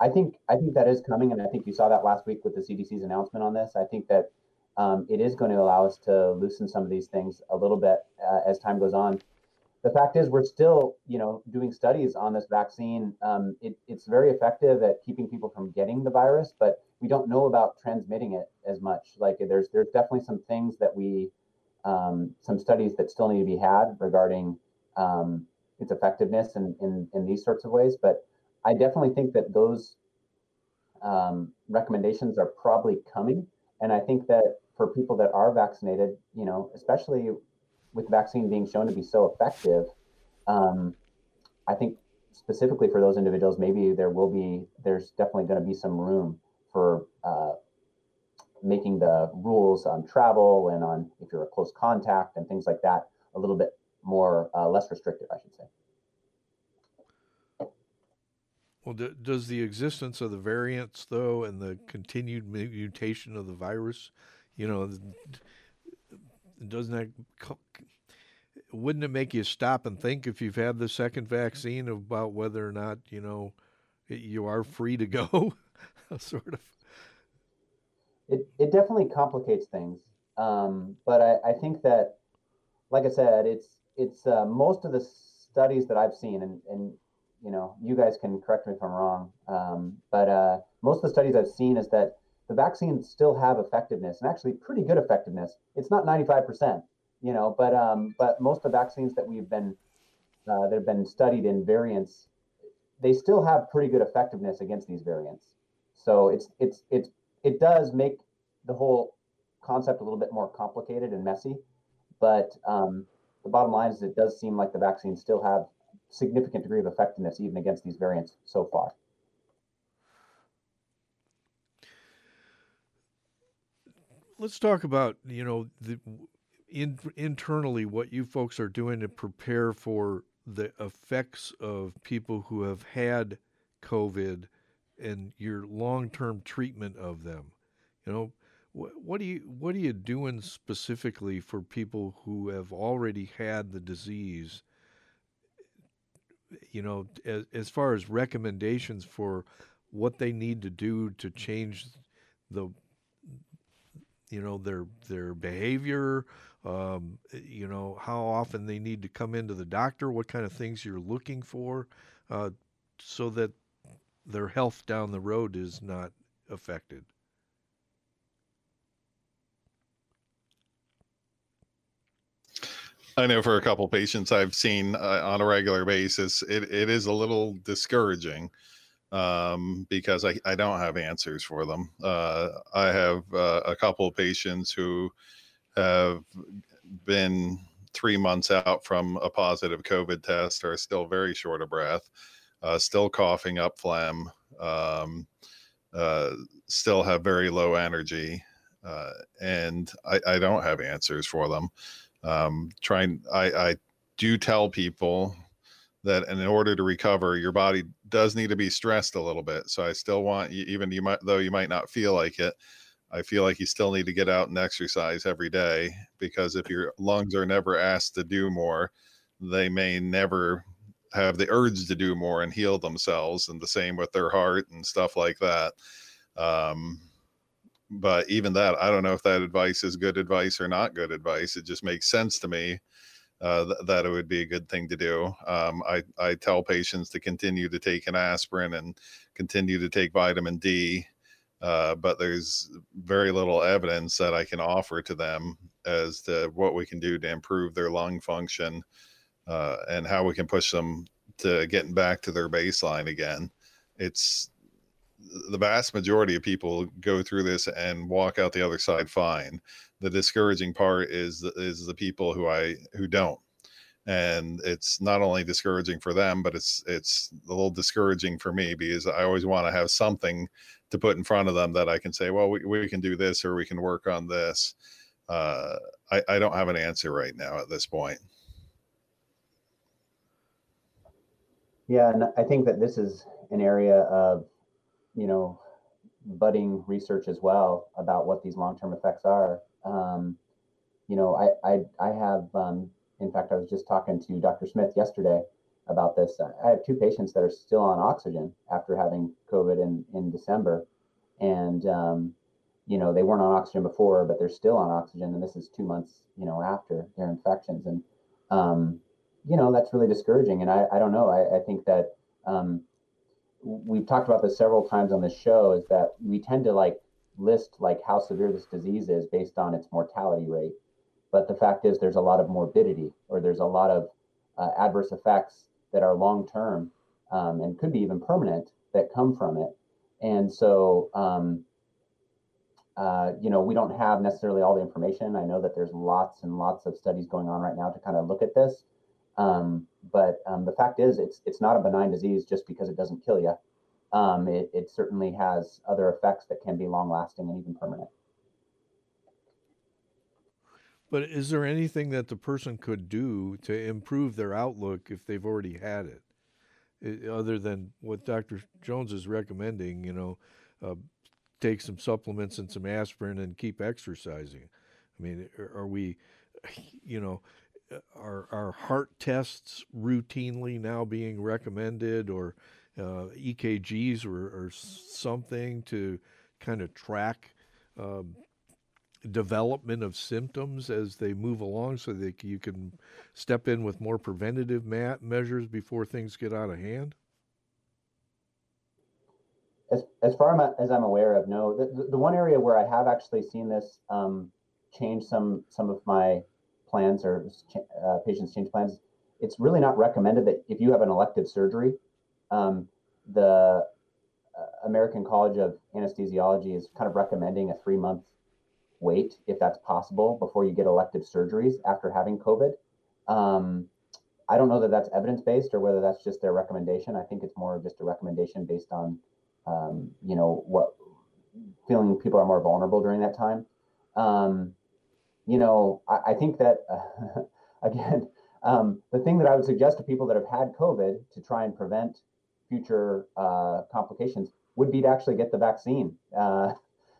I think I think that is coming, and I think you saw that last week with the CDC's announcement on this. I think that um, it is going to allow us to loosen some of these things a little bit uh, as time goes on. The fact is, we're still, you know, doing studies on this vaccine. Um, it, it's very effective at keeping people from getting the virus, but we don't know about transmitting it as much. Like there's there's definitely some things that we, um, some studies that still need to be had regarding um, its effectiveness in, in in these sorts of ways, but I definitely think that those um, recommendations are probably coming. And I think that for people that are vaccinated, you know, especially with vaccine being shown to be so effective, um, I think specifically for those individuals, maybe there will be, there's definitely going to be some room for uh, making the rules on travel and on if you're a close contact and things like that a little bit more, uh, less restrictive, I should say. Well, d- does the existence of the variants, though, and the continued mutation of the virus, you know, doesn't that wouldn't it make you stop and think if you've had the second vaccine about whether or not you know you are free to go, sort of? It it definitely complicates things, um, but I, I think that, like I said, it's it's uh, most of the studies that I've seen, and, and you know, you guys can correct me if I'm wrong, um, but uh, most of the studies I've seen is that the vaccines still have effectiveness and actually pretty good effectiveness. It's not 95%, you know, but um, but most of the vaccines that we've been uh, that have been studied in variants, they still have pretty good effectiveness against these variants. So it's it's it's it does make the whole concept a little bit more complicated and messy, but um, the bottom line is it does seem like the vaccines still have significant degree of effectiveness even against these variants so far. Let's talk about you know the in, internally what you folks are doing to prepare for the effects of people who have had COVID and your long-term treatment of them. You know, what, what do you what are you doing specifically for people who have already had the disease you know, as, as far as recommendations for what they need to do to change the, you know, their their behavior, um, you know, how often they need to come into the doctor, what kind of things you're looking for, uh, so that their health down the road is not affected. I know for a couple patients I've seen uh, on a regular basis, it, it is a little discouraging um, because I, I don't have answers for them. Uh, I have uh, a couple of patients who have been three months out from a positive COVID test, are still very short of breath, uh, still coughing up phlegm, um, uh, still have very low energy. Uh, and I, I don't have answers for them um, trying I, I do tell people that in order to recover your body does need to be stressed a little bit so i still want you even you might though you might not feel like it i feel like you still need to get out and exercise every day because if your lungs are never asked to do more they may never have the urge to do more and heal themselves and the same with their heart and stuff like that um, but even that, I don't know if that advice is good advice or not good advice. It just makes sense to me uh, th- that it would be a good thing to do. Um, I, I tell patients to continue to take an aspirin and continue to take vitamin D, uh, but there's very little evidence that I can offer to them as to what we can do to improve their lung function uh, and how we can push them to getting back to their baseline again. It's the vast majority of people go through this and walk out the other side fine. The discouraging part is is the people who I who don't, and it's not only discouraging for them but it's it's a little discouraging for me because i always want to have something to put in front of them that i can say well we, we can do this or we can work on this uh, I, I don't have an answer right now at this point yeah and i think that this is an area of you know budding research as well about what these long-term effects are um, you know i i, I have um, in fact, I was just talking to Dr. Smith yesterday about this. I have two patients that are still on oxygen after having COVID in, in December. And, um, you know, they weren't on oxygen before, but they're still on oxygen. And this is two months, you know, after their infections. And, um, you know, that's really discouraging. And I, I don't know. I, I think that um, we've talked about this several times on this show is that we tend to like list like how severe this disease is based on its mortality rate. But the fact is, there's a lot of morbidity or there's a lot of uh, adverse effects that are long term um, and could be even permanent that come from it. And so, um, uh, you know, we don't have necessarily all the information. I know that there's lots and lots of studies going on right now to kind of look at this. Um, but um, the fact is, it's it's not a benign disease just because it doesn't kill you. Um, it, it certainly has other effects that can be long lasting and even permanent. But is there anything that the person could do to improve their outlook if they've already had it, other than what Dr. Jones is recommending? You know, uh, take some supplements and some aspirin and keep exercising. I mean, are we, you know, are are heart tests routinely now being recommended, or uh, EKGs or, or something to kind of track um, development of symptoms as they move along so that you can step in with more preventative ma- measures before things get out of hand? As, as far as I'm aware of, no. The, the one area where I have actually seen this um, change some some of my plans or uh, patients change plans, it's really not recommended that if you have an elective surgery, um, the uh, American College of Anesthesiology is kind of recommending a three month wait if that's possible before you get elective surgeries after having COVID. Um, I don't know that that's evidence based or whether that's just their recommendation. I think it's more of just a recommendation based on, um, you know, what feeling people are more vulnerable during that time. Um, you know, I, I think that uh, again, um, the thing that I would suggest to people that have had COVID to try and prevent future uh, complications would be to actually get the vaccine. Uh,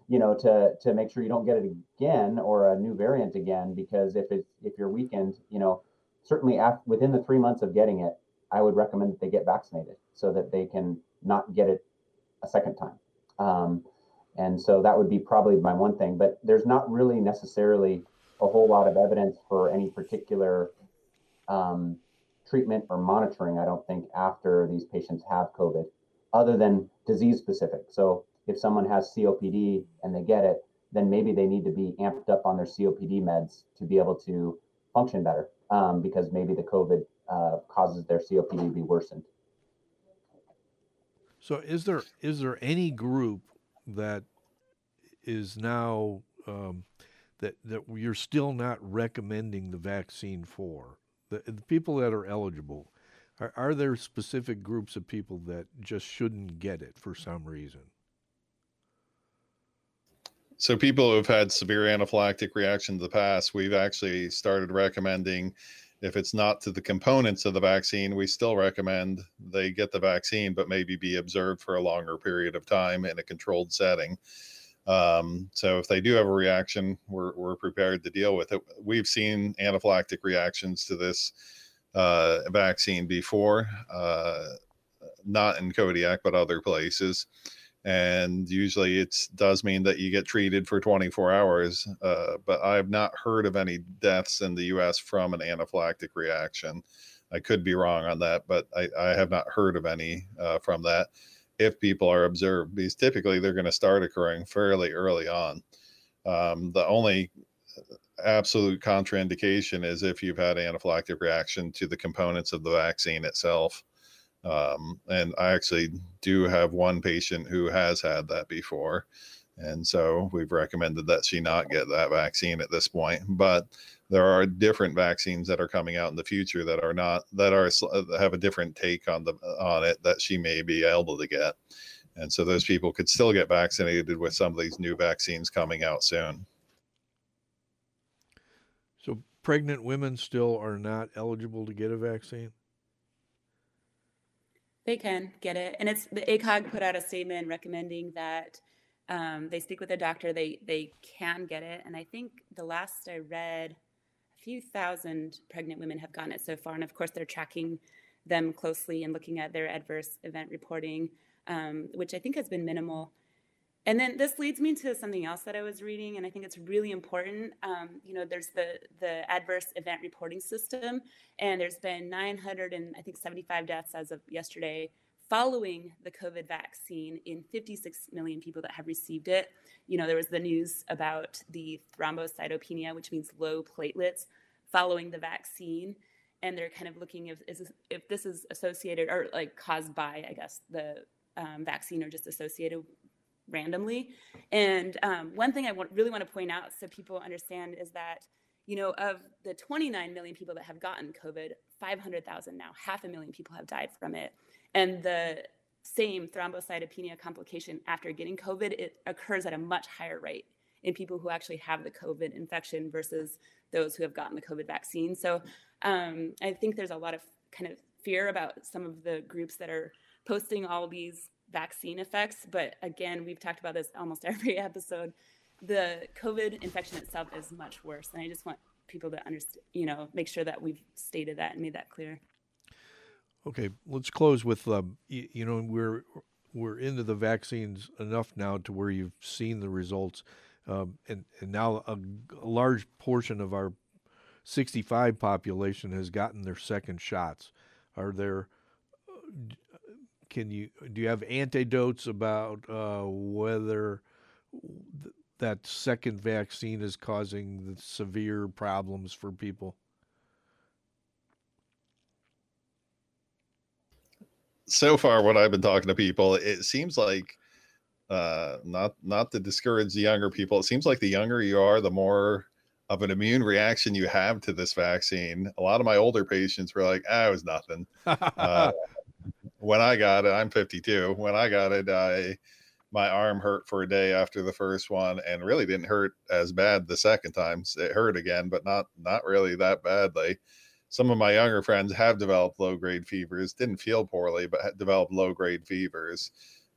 you know, to to make sure you don't get it again or a new variant again. Because if it's if you're weakened, you know, certainly after, within the three months of getting it, I would recommend that they get vaccinated so that they can not get it a second time. Um, and so that would be probably my one thing. But there's not really necessarily a whole lot of evidence for any particular um, treatment or monitoring. I don't think after these patients have COVID, other than disease specific. So if someone has COPD and they get it, then maybe they need to be amped up on their COPD meds to be able to function better um, because maybe the COVID uh, causes their COPD to be worsened. So, is there is there any group that is now um, that that you're still not recommending the vaccine for the, the people that are eligible? Are, are there specific groups of people that just shouldn't get it for some reason? So people who have had severe anaphylactic reaction in the past, we've actually started recommending if it's not to the components of the vaccine, we still recommend they get the vaccine, but maybe be observed for a longer period of time in a controlled setting. Um, so if they do have a reaction, we're, we're prepared to deal with it. We've seen anaphylactic reactions to this uh, vaccine before, uh, not in Kodiak, but other places. And usually it does mean that you get treated for 24 hours uh, but i've not heard of any deaths in the us from an anaphylactic reaction. I could be wrong on that but i, I have not heard of any uh, from that if people are observed because typically they're going to start occurring fairly early on um, the only absolute contraindication is if you've had anaphylactic reaction to the components of the vaccine itself um, and I actually do have one patient who has had that before. And so we've recommended that she not get that vaccine at this point. But there are different vaccines that are coming out in the future that are not that are have a different take on the on it that she may be able to get. And so those people could still get vaccinated with some of these new vaccines coming out soon. So pregnant women still are not eligible to get a vaccine? They can get it. And it's the acog put out a statement recommending that um, they speak with a doctor they they can get it. And i think the last i read few thousand pregnant women have gotten it so far. And of course, they're tracking them closely and looking at their adverse event reporting, um, which I think has been minimal. And then this leads me to something else that I was reading, and I think it's really important. Um, you know, there's the the adverse event reporting system, and there's been 900 and I think 75 deaths as of yesterday following the COVID vaccine in 56 million people that have received it. You know, there was the news about the thrombocytopenia, which means low platelets, following the vaccine. And they're kind of looking if, if this is associated or like caused by, I guess, the um, vaccine or just associated randomly. And um, one thing I want, really want to point out so people understand is that, you know, of the 29 million people that have gotten COVID, 500,000 now, half a million people have died from it. And the same thrombocytopenia complication after getting COVID, it occurs at a much higher rate in people who actually have the COVID infection versus those who have gotten the COVID vaccine. So um, I think there's a lot of kind of fear about some of the groups that are posting all these vaccine effects. But again, we've talked about this almost every episode. The COVID infection itself is much worse. And I just want people to understand, you know, make sure that we've stated that and made that clear. Okay, let's close with um, you, you know we're we're into the vaccines enough now to where you've seen the results, um, and and now a, a, large portion of our 65 population has gotten their second shots. Are there? Can you do you have antidotes about uh, whether th- that second vaccine is causing the severe problems for people? So far what I've been talking to people, it seems like uh, not not to discourage the younger people. It seems like the younger you are, the more of an immune reaction you have to this vaccine. A lot of my older patients were like, "Ah, it was nothing." uh, when I got it, I'm 52. When I got it, I my arm hurt for a day after the first one, and really didn't hurt as bad the second time. It hurt again, but not not really that badly some of my younger friends have developed low grade fevers, didn't feel poorly, but developed low grade fevers.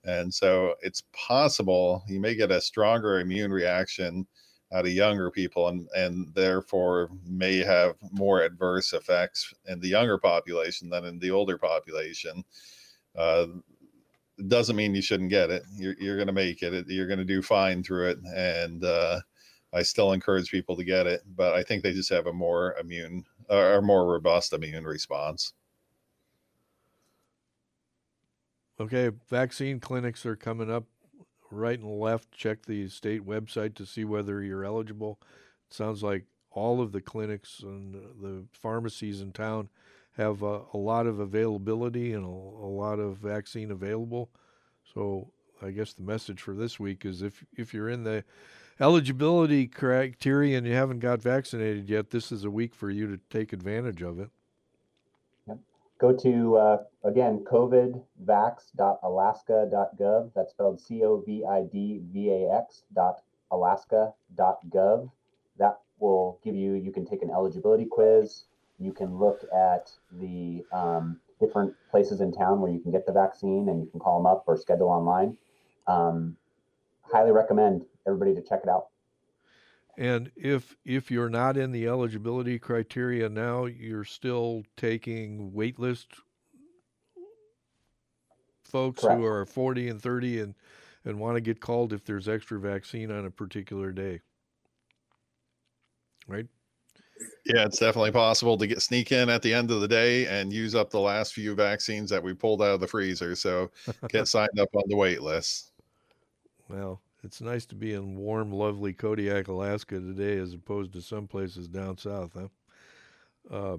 And so it's possible you may get a stronger immune reaction out of younger people and, and therefore may have more adverse effects in the younger population than in the older population. Uh, doesn't mean you shouldn't get it. You're, you're going to make it. You're going to do fine through it. And uh, I still encourage people to get it, but I think they just have a more immune or more robust immune response. Okay, vaccine clinics are coming up right and left. Check the state website to see whether you're eligible. It sounds like all of the clinics and the pharmacies in town have a, a lot of availability and a, a, lot of vaccine available. So I guess the message for this week is if if you're in the eligibility criteria and you haven't got vaccinated yet, this is a week for you to take advantage of it. Yep. Go to, uh, again, covidvax.alaska.gov. That's spelled C O V I D V A X dot. That will give you, you can take an eligibility quiz. You can look at the um, different places in town where you can get the vaccine and you can call them up or schedule online. Um, highly recommend everybody to check it out. And if if you're not in the eligibility criteria now, you're still taking waitlist folks Correct. who are 40 and 30 and and want to get called if there's extra vaccine on a particular day. Right? Yeah, it's definitely possible to get sneak in at the end of the day and use up the last few vaccines that we pulled out of the freezer. So get signed up on the wait list. Well, it's nice to be in warm, lovely Kodiak, Alaska today, as opposed to some places down south, huh? Uh,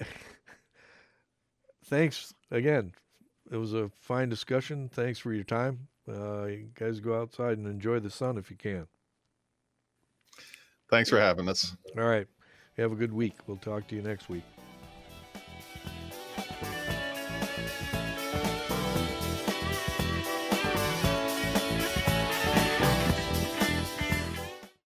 thanks again. It was a fine discussion. Thanks for your time. Uh, you guys go outside and enjoy the sun if you can. Thanks for having us. All right. Have a good week. We'll talk to you next week.